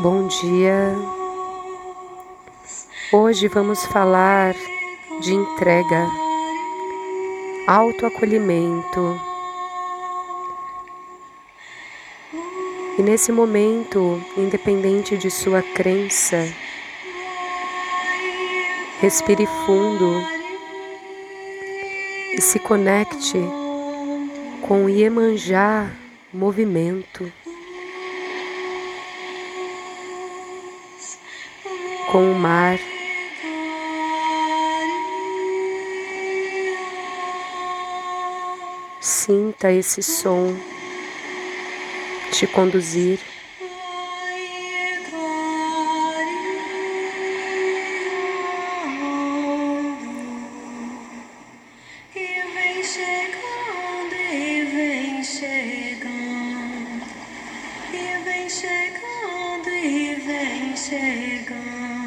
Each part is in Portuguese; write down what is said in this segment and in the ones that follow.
Bom dia. Hoje vamos falar de entrega, autoacolhimento. E nesse momento, independente de sua crença, respire fundo e se conecte com o Iemanjá movimento. Com o mar. Sinta esse som te conduzir. Respire fundo. Eu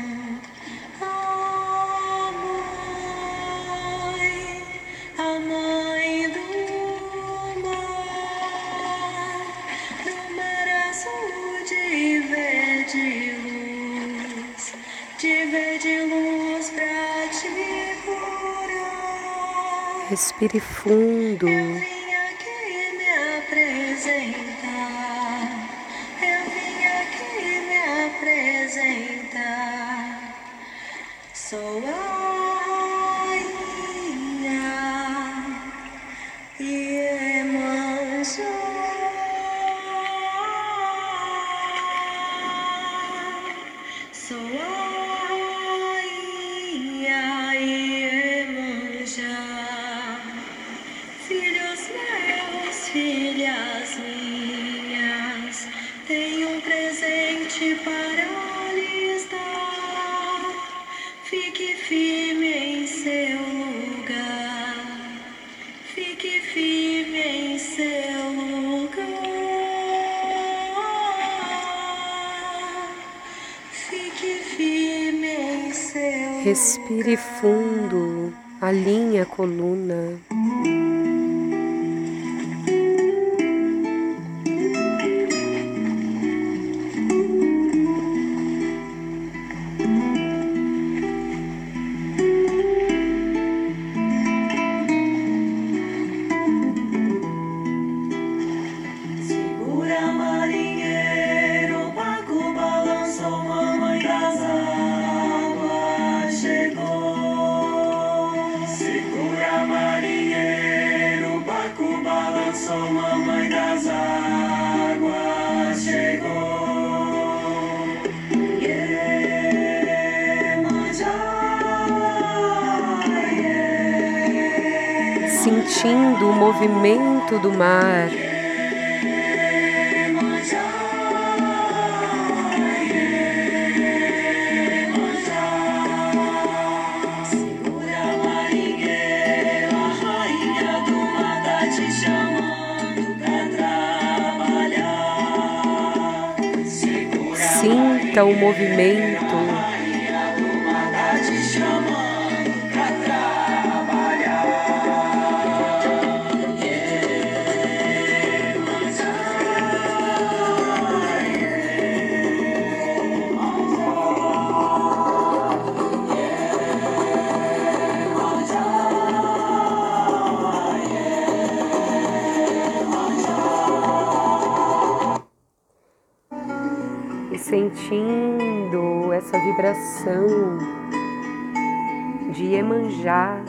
vim aqui filhas minhas, tenho um presente para lhes dar. Fique firme em seu lugar, fique firme em seu lugar. Fique firme em seu Respire fundo, alinhe a coluna. Sentindo o movimento do mar. Sinta o movimento sentindo essa vibração de Iemanjá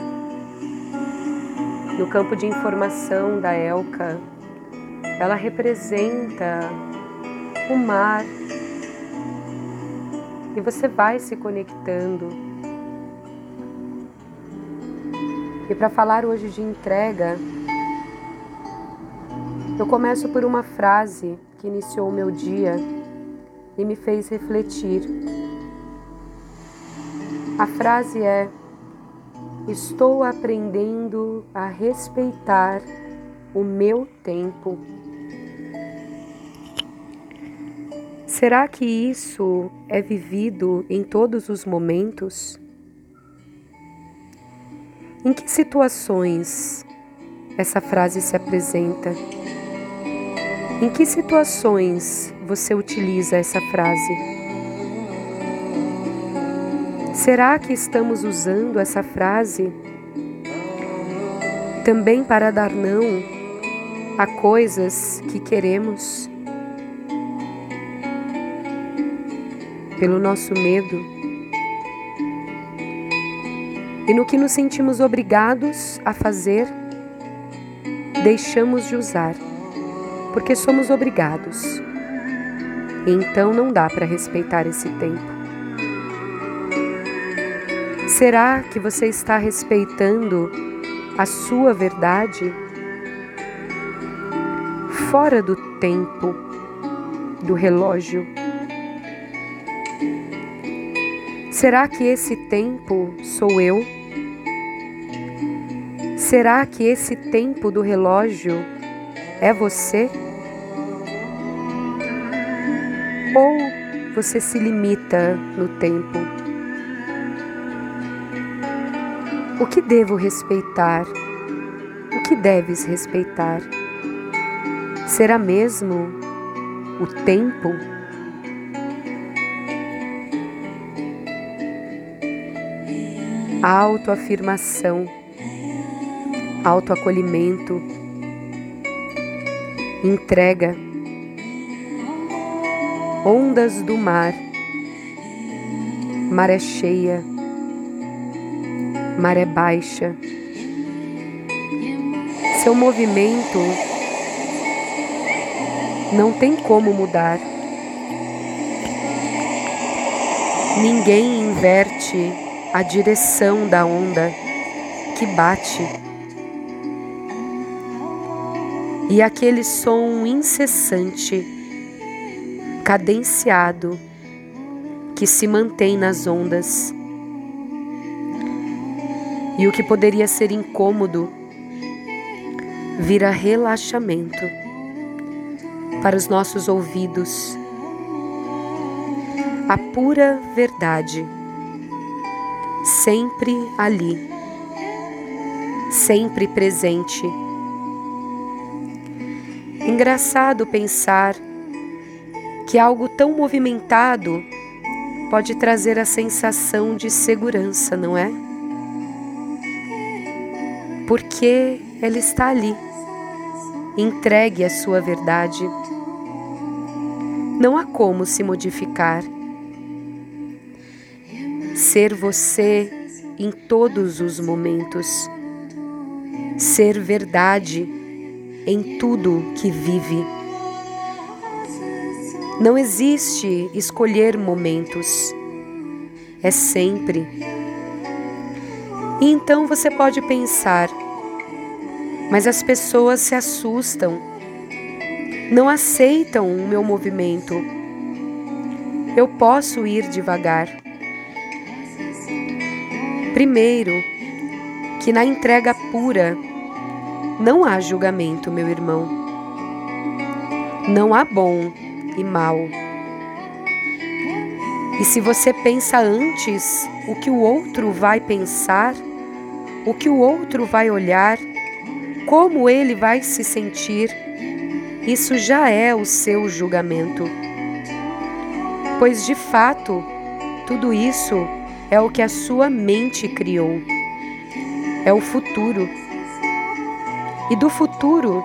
no campo de informação da Elka. Ela representa o mar e você vai se conectando. E para falar hoje de entrega, eu começo por uma frase que iniciou o meu dia e me fez refletir. A frase é: Estou aprendendo a respeitar o meu tempo. Será que isso é vivido em todos os momentos? Em que situações essa frase se apresenta? Em que situações você utiliza essa frase? Será que estamos usando essa frase também para dar não a coisas que queremos? Pelo nosso medo e no que nos sentimos obrigados a fazer, deixamos de usar porque somos obrigados. Então não dá para respeitar esse tempo. Será que você está respeitando a sua verdade fora do tempo do relógio? Será que esse tempo sou eu? Será que esse tempo do relógio é você? Ou você se limita no tempo? O que devo respeitar? O que deves respeitar? Será mesmo o tempo? Autoafirmação, autoacolhimento, entrega ondas do mar, maré cheia, maré baixa. Seu movimento não tem como mudar. Ninguém inverte a direção da onda que bate. E aquele som incessante cadenciado que se mantém nas ondas. E o que poderia ser incômodo vira relaxamento para os nossos ouvidos. A pura verdade, sempre ali, sempre presente. Engraçado pensar que algo tão movimentado pode trazer a sensação de segurança, não é? Porque ela está ali, entregue a sua verdade. Não há como se modificar. Ser você em todos os momentos. Ser verdade em tudo que vive. Não existe escolher momentos, é sempre. E então você pode pensar, mas as pessoas se assustam, não aceitam o meu movimento. Eu posso ir devagar. Primeiro, que na entrega pura não há julgamento, meu irmão. Não há bom e mal. E se você pensa antes o que o outro vai pensar, o que o outro vai olhar, como ele vai se sentir, isso já é o seu julgamento. Pois de fato, tudo isso é o que a sua mente criou. É o futuro. E do futuro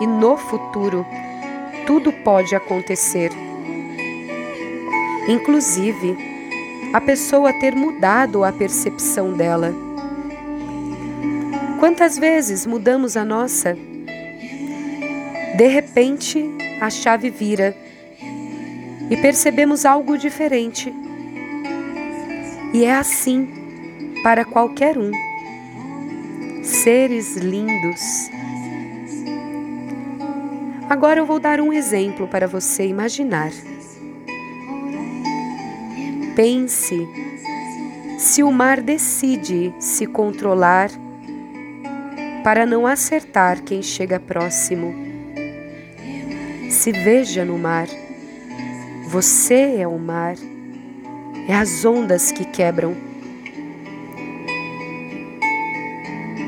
e no futuro tudo pode acontecer. Inclusive, a pessoa ter mudado a percepção dela. Quantas vezes mudamos a nossa? De repente, a chave vira e percebemos algo diferente. E é assim para qualquer um. Seres lindos Agora eu vou dar um exemplo para você imaginar. Pense se o mar decide se controlar para não acertar quem chega próximo. Se veja no mar. Você é o mar. É as ondas que quebram.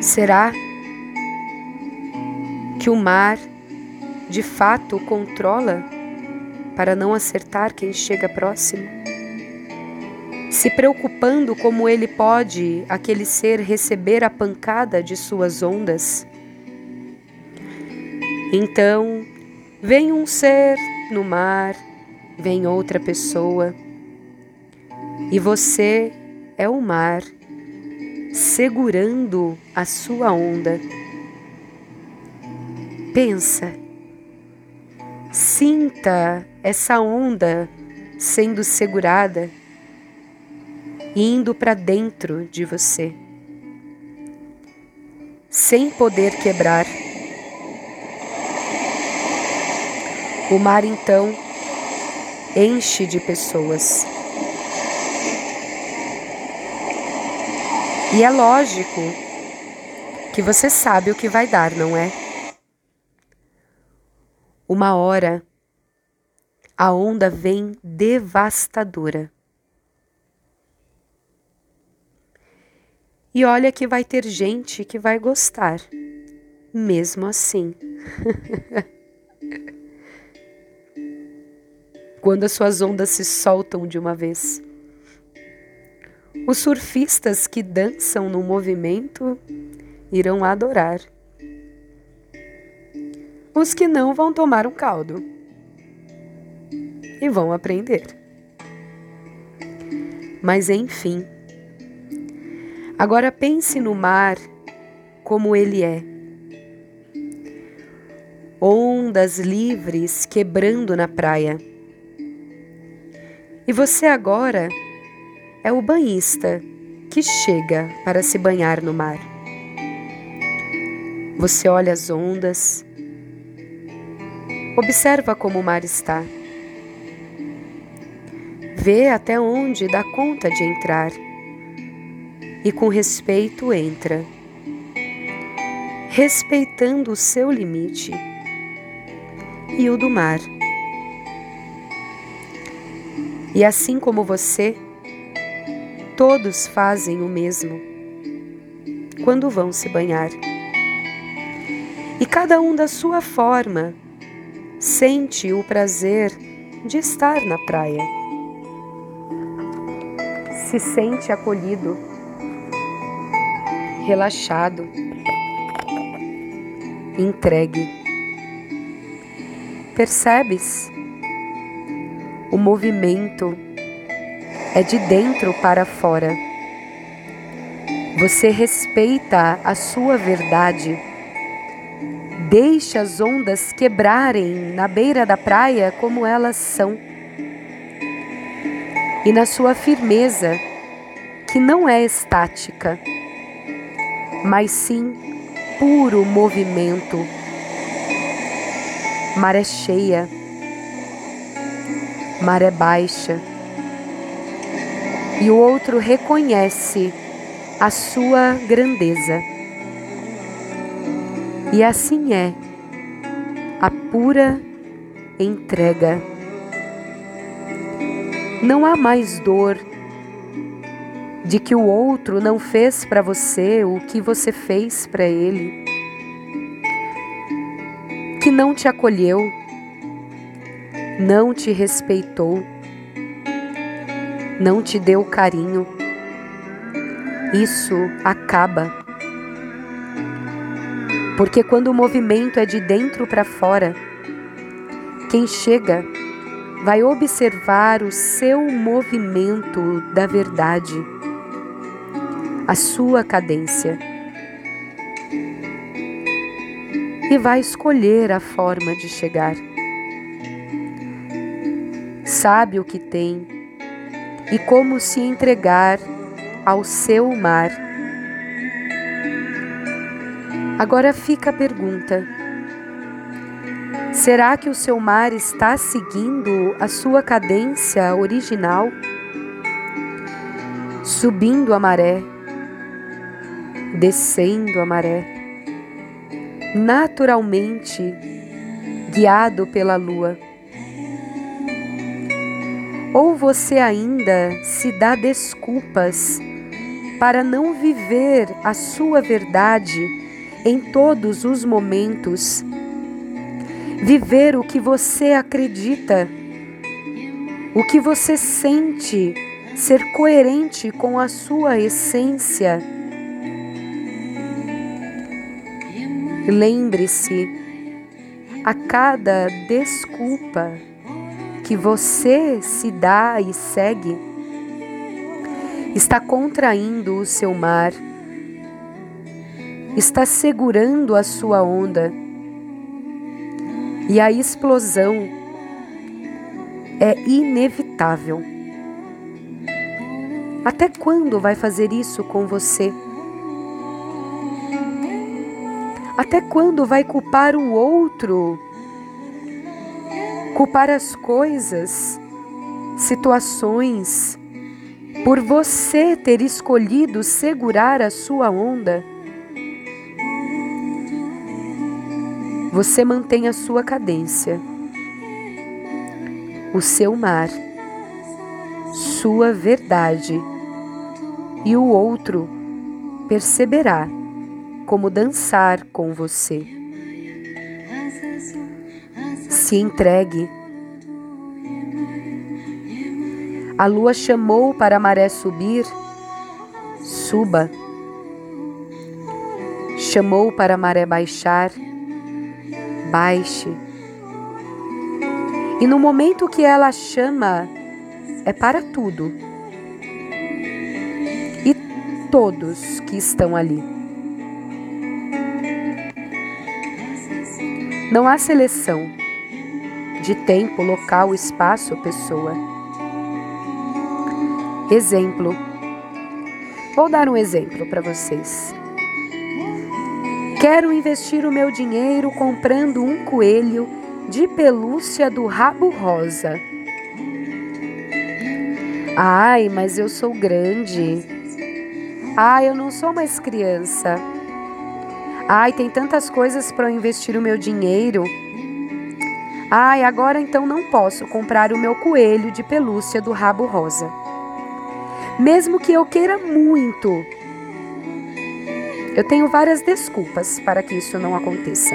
Será que o mar de fato controla para não acertar quem chega próximo? Se preocupando como ele pode, aquele ser, receber a pancada de suas ondas? Então, vem um ser no mar, vem outra pessoa, e você é o mar segurando a sua onda. Pensa, sinta essa onda sendo segurada, indo para dentro de você, sem poder quebrar. O mar então enche de pessoas. E é lógico que você sabe o que vai dar, não é? Uma hora a onda vem devastadora. E olha que vai ter gente que vai gostar, mesmo assim. Quando as suas ondas se soltam de uma vez. Os surfistas que dançam no movimento irão adorar. Os que não vão tomar um caldo e vão aprender. Mas enfim, agora pense no mar como ele é. Ondas livres quebrando na praia. E você agora é o banhista que chega para se banhar no mar. Você olha as ondas, observa como o mar está, vê até onde dá conta de entrar e com respeito entra, respeitando o seu limite e o do mar. E assim como você, Todos fazem o mesmo quando vão se banhar. E cada um da sua forma sente o prazer de estar na praia. Se sente acolhido, relaxado, entregue. Percebes o movimento é de dentro para fora. Você respeita a sua verdade. Deixa as ondas quebrarem na beira da praia como elas são. E na sua firmeza, que não é estática, mas sim puro movimento. Maré cheia, maré baixa e o outro reconhece a sua grandeza. E assim é a pura entrega. Não há mais dor de que o outro não fez para você o que você fez para ele, que não te acolheu, não te respeitou não te deu carinho. Isso acaba. Porque quando o movimento é de dentro para fora, quem chega vai observar o seu movimento da verdade, a sua cadência. E vai escolher a forma de chegar. Sabe o que tem e como se entregar ao seu mar. Agora fica a pergunta: será que o seu mar está seguindo a sua cadência original? Subindo a maré, descendo a maré, naturalmente guiado pela lua ou você ainda se dá desculpas para não viver a sua verdade em todos os momentos Viver o que você acredita, o que você sente, ser coerente com a sua essência. Lembre-se, a cada desculpa que você se dá e segue, está contraindo o seu mar, está segurando a sua onda, e a explosão é inevitável. Até quando vai fazer isso com você? Até quando vai culpar o outro? Culpar as coisas, situações, por você ter escolhido segurar a sua onda? Você mantém a sua cadência, o seu mar, sua verdade, e o outro perceberá como dançar com você. Se entregue. A lua chamou para a maré subir, suba. Chamou para a maré baixar, baixe. E no momento que ela chama, é para tudo. E todos que estão ali. Não há seleção de tempo, local, espaço, pessoa. Exemplo. Vou dar um exemplo para vocês. Quero investir o meu dinheiro comprando um coelho de pelúcia do rabo rosa. Ai, mas eu sou grande. Ai, eu não sou mais criança. Ai, tem tantas coisas para eu investir o meu dinheiro. Ai, agora então não posso comprar o meu coelho de pelúcia do rabo rosa. Mesmo que eu queira muito, eu tenho várias desculpas para que isso não aconteça.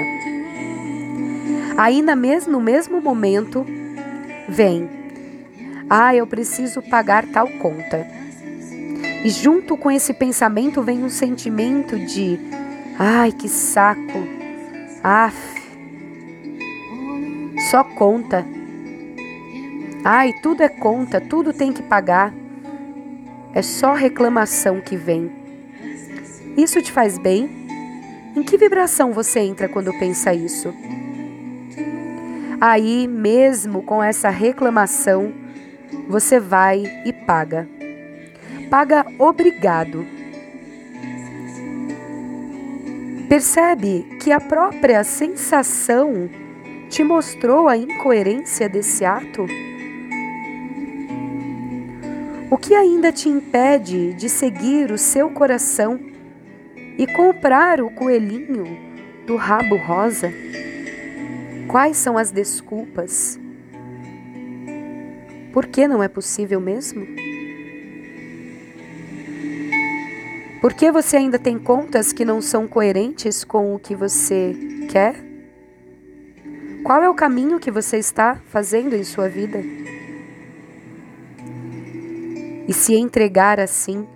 Mesmo no mesmo momento, vem, ah, eu preciso pagar tal conta. E junto com esse pensamento vem um sentimento de Ai, que saco. Af. Só conta. Ai, tudo é conta, tudo tem que pagar. É só reclamação que vem. Isso te faz bem? Em que vibração você entra quando pensa isso? Aí, mesmo com essa reclamação, você vai e paga. Paga obrigado Percebe que a própria sensação te mostrou a incoerência desse ato? O que ainda te impede de seguir o seu coração e comprar o coelhinho do rabo rosa? Quais são as desculpas? Por que não é possível mesmo? Por que você ainda tem contas que não são coerentes com o que você quer? Qual é o caminho que você está fazendo em sua vida? E se entregar assim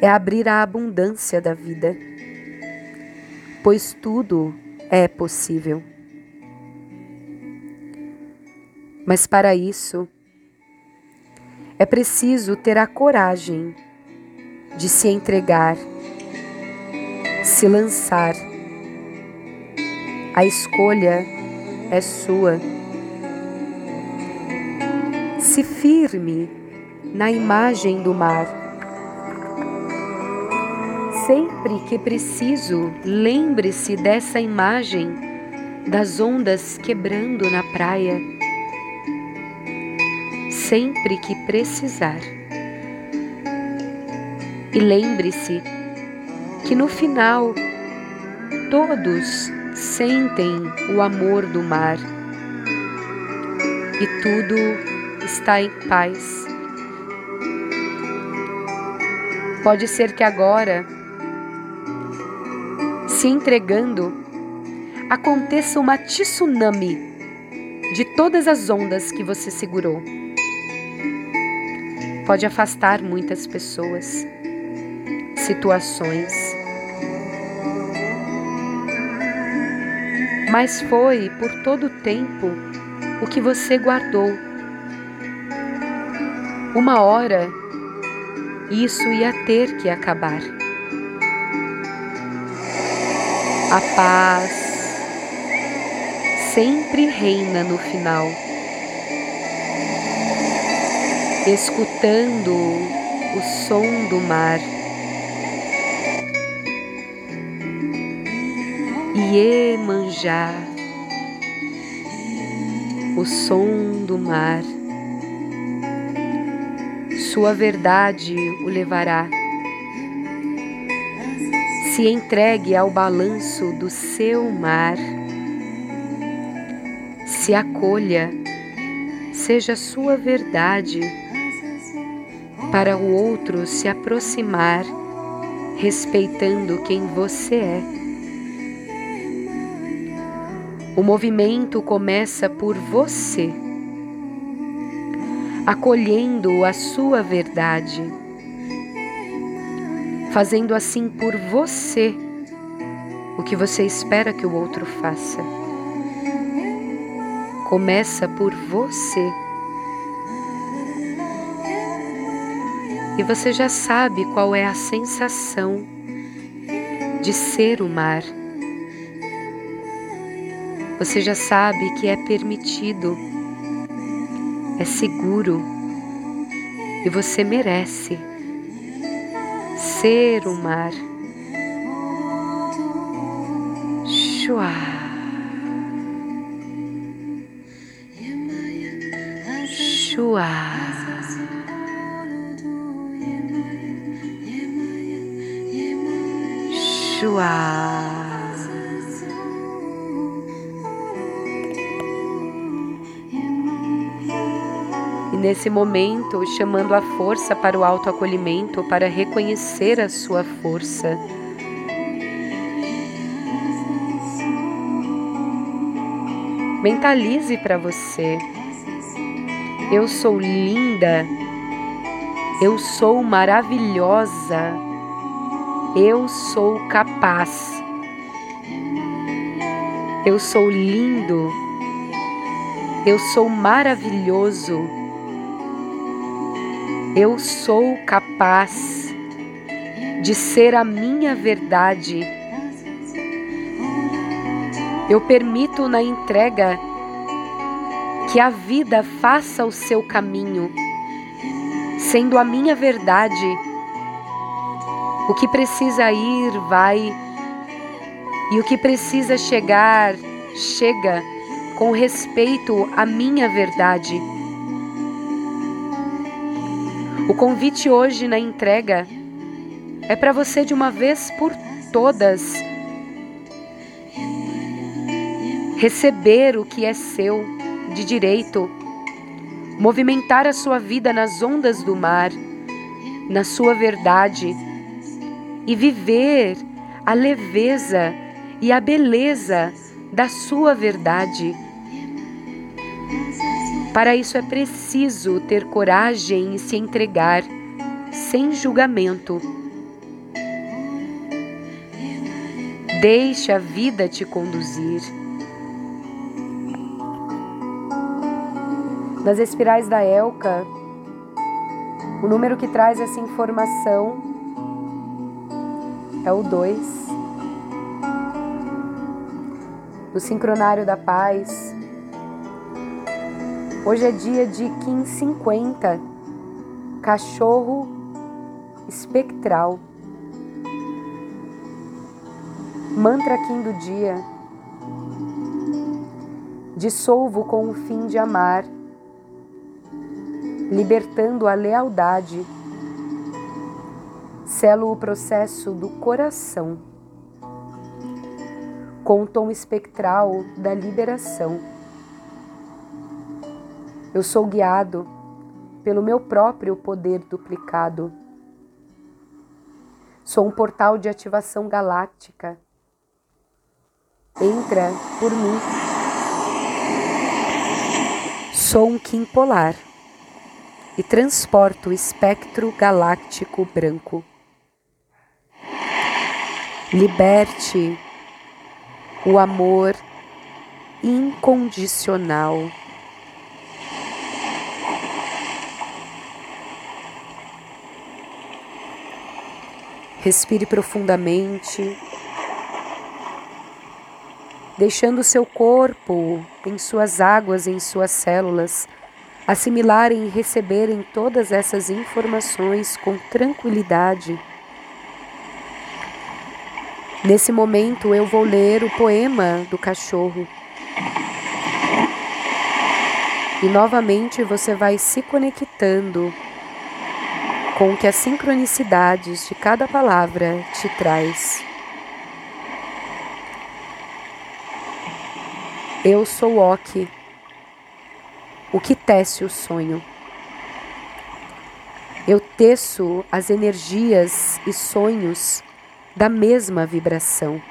é abrir a abundância da vida, pois tudo é possível. Mas para isso, é preciso ter a coragem de se entregar, se lançar. A escolha é sua. Se firme na imagem do mar. Sempre que preciso, lembre-se dessa imagem das ondas quebrando na praia. Sempre que precisar. E lembre-se que no final todos sentem o amor do mar e tudo está em paz. Pode ser que agora, se entregando, aconteça uma tsunami de todas as ondas que você segurou. Pode afastar muitas pessoas, situações. Mas foi por todo o tempo o que você guardou. Uma hora isso ia ter que acabar. A paz sempre reina no final. Escutando o som do mar. Iemanjá, o som do mar. Sua verdade o levará se entregue ao balanço do seu mar. Se acolha, seja sua verdade, para o outro se aproximar, respeitando quem você é. O movimento começa por você, acolhendo a sua verdade fazendo assim por você o que você espera que o outro faça. Começa por você. E você já sabe qual é a sensação de ser o mar. Você já sabe que é permitido, é seguro e você merece ser o mar. Chua. Chua. Chua. Nesse momento, chamando a força para o autoacolhimento, para reconhecer a sua força. Mentalize para você. Eu sou linda. Eu sou maravilhosa. Eu sou capaz. Eu sou lindo. Eu sou maravilhoso. Eu sou capaz de ser a minha verdade. Eu permito na entrega que a vida faça o seu caminho, sendo a minha verdade. O que precisa ir, vai, e o que precisa chegar, chega com respeito à minha verdade. Convite hoje na entrega é para você de uma vez por todas receber o que é seu de direito, movimentar a sua vida nas ondas do mar, na sua verdade e viver a leveza e a beleza da sua verdade para isso é preciso ter coragem e se entregar sem julgamento. Deixe a vida te conduzir. Nas espirais da Elka, o número que traz essa informação é o 2. No sincronário da paz, Hoje é dia de Kim 50, cachorro espectral. Mantra Kim do dia. Dissolvo com o fim de amar, libertando a lealdade. Selo o processo do coração, com o tom espectral da liberação. Eu sou guiado pelo meu próprio poder duplicado. Sou um portal de ativação galáctica. entra por mim. Sou um Kim polar e transporto o espectro galáctico branco. Liberte o amor incondicional. Respire profundamente, deixando seu corpo em suas águas, em suas células, assimilarem e receberem todas essas informações com tranquilidade. Nesse momento eu vou ler o poema do cachorro. E novamente você vai se conectando com o que as sincronicidades de cada palavra te traz. Eu sou Oki, o que tece o sonho. Eu teço as energias e sonhos da mesma vibração,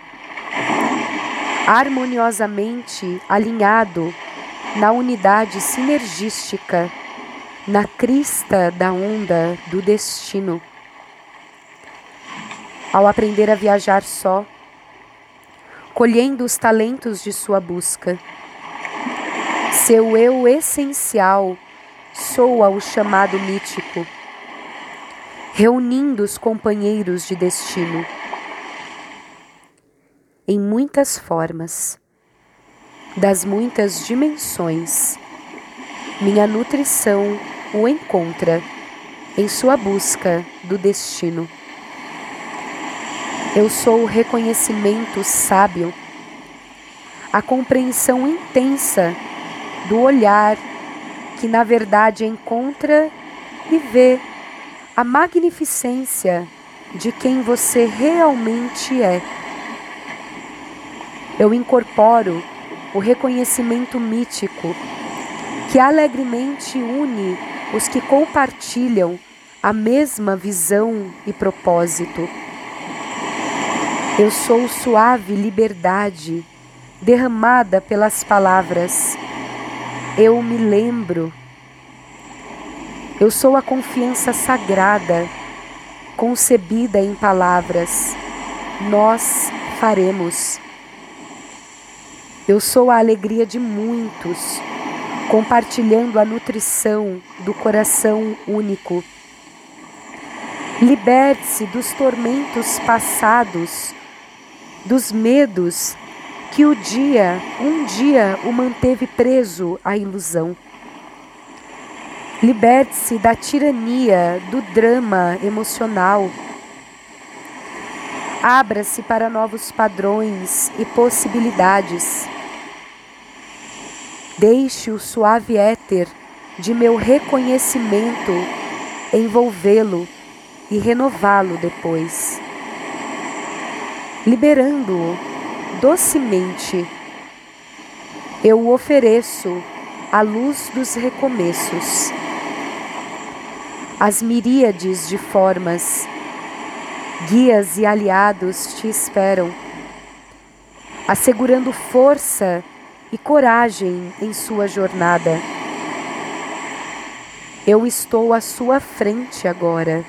harmoniosamente alinhado na unidade sinergística na crista da onda do destino. Ao aprender a viajar só, colhendo os talentos de sua busca, seu eu essencial soa o chamado mítico, reunindo os companheiros de destino em muitas formas, das muitas dimensões. Minha nutrição o encontra em sua busca do destino. Eu sou o reconhecimento sábio, a compreensão intensa do olhar que na verdade encontra e vê a magnificência de quem você realmente é. Eu incorporo o reconhecimento mítico que alegremente une os que compartilham a mesma visão e propósito. Eu sou suave liberdade derramada pelas palavras. Eu me lembro. Eu sou a confiança sagrada concebida em palavras. Nós faremos. Eu sou a alegria de muitos compartilhando a nutrição do coração único. Liberte-se dos tormentos passados, dos medos que o dia, um dia, o manteve preso à ilusão. Liberte-se da tirania, do drama emocional. Abra-se para novos padrões e possibilidades. Deixe o suave éter de meu reconhecimento envolvê-lo e renová-lo depois, liberando-o docemente. Eu o ofereço a luz dos recomeços. As miríades de formas, guias e aliados te esperam, assegurando força e coragem em sua jornada. Eu estou à sua frente agora,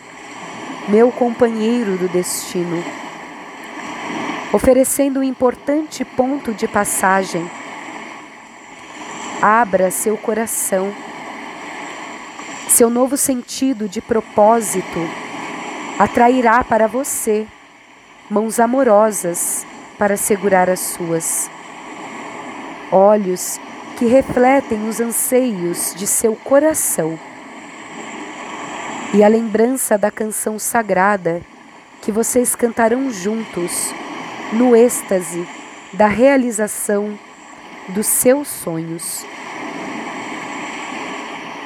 meu companheiro do destino, oferecendo um importante ponto de passagem. Abra seu coração. Seu novo sentido de propósito atrairá para você mãos amorosas para segurar as suas olhos que refletem os anseios de seu coração e a lembrança da canção sagrada que vocês cantarão juntos no êxtase da realização dos seus sonhos.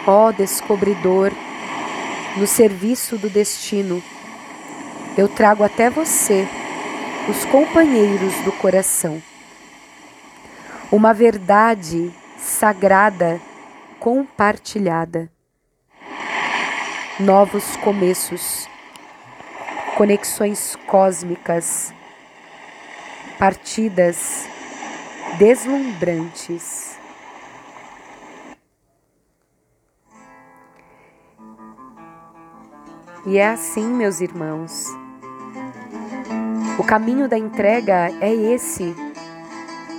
Ó oh, descobridor, no serviço do destino, eu trago até você os companheiros do coração uma verdade sagrada compartilhada. Novos começos, conexões cósmicas, partidas deslumbrantes. E é assim, meus irmãos. O caminho da entrega é esse.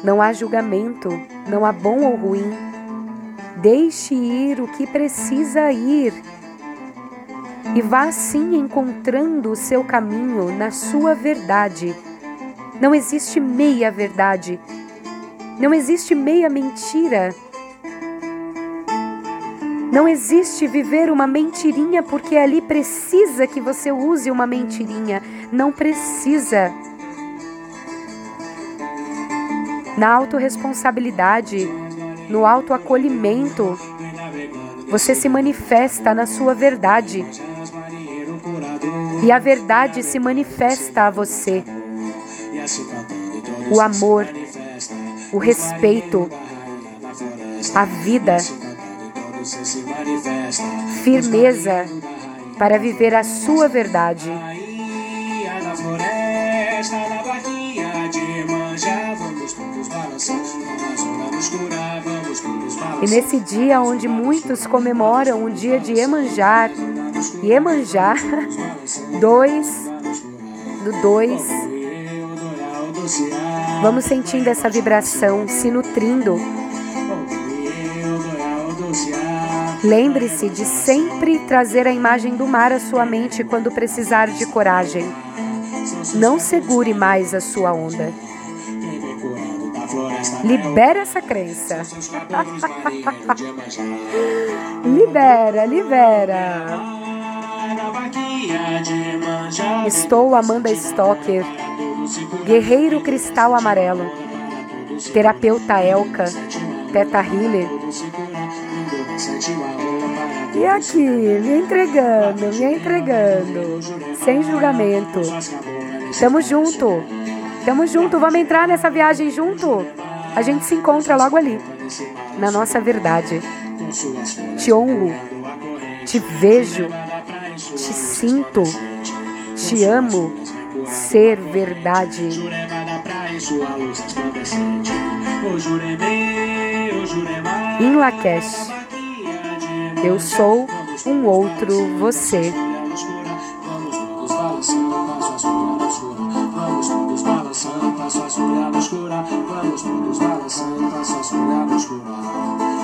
Não há julgamento, não há bom ou ruim. Deixe ir o que precisa ir e vá assim encontrando o seu caminho na sua verdade. Não existe meia verdade, não existe meia mentira. Não existe viver uma mentirinha porque ali precisa que você use uma mentirinha. Não precisa. Na autorresponsabilidade, no autoacolhimento, você se manifesta na sua verdade. E a verdade se manifesta a você. O amor, o respeito, a vida, firmeza para viver a sua verdade. E nesse dia onde muitos comemoram o dia de Emanjar, Iemanjá, dois do dois, vamos sentindo essa vibração, se nutrindo. Lembre-se de sempre trazer a imagem do mar à sua mente quando precisar de coragem. Não segure mais a sua onda. Libera essa crença. libera, libera. Estou Amanda Stocker, guerreiro cristal amarelo, terapeuta Elka, teta healer. E aqui, me entregando, me entregando, sem julgamento. Tamo junto, tamo junto, vamos entrar nessa viagem junto? A gente se encontra logo ali, na nossa verdade. Te honro, te vejo, te sinto, te amo, ser verdade. Em Lakesh, eu sou um outro você. tá só escolhada escura. Vamos todos balançando, tá só escolhada escura.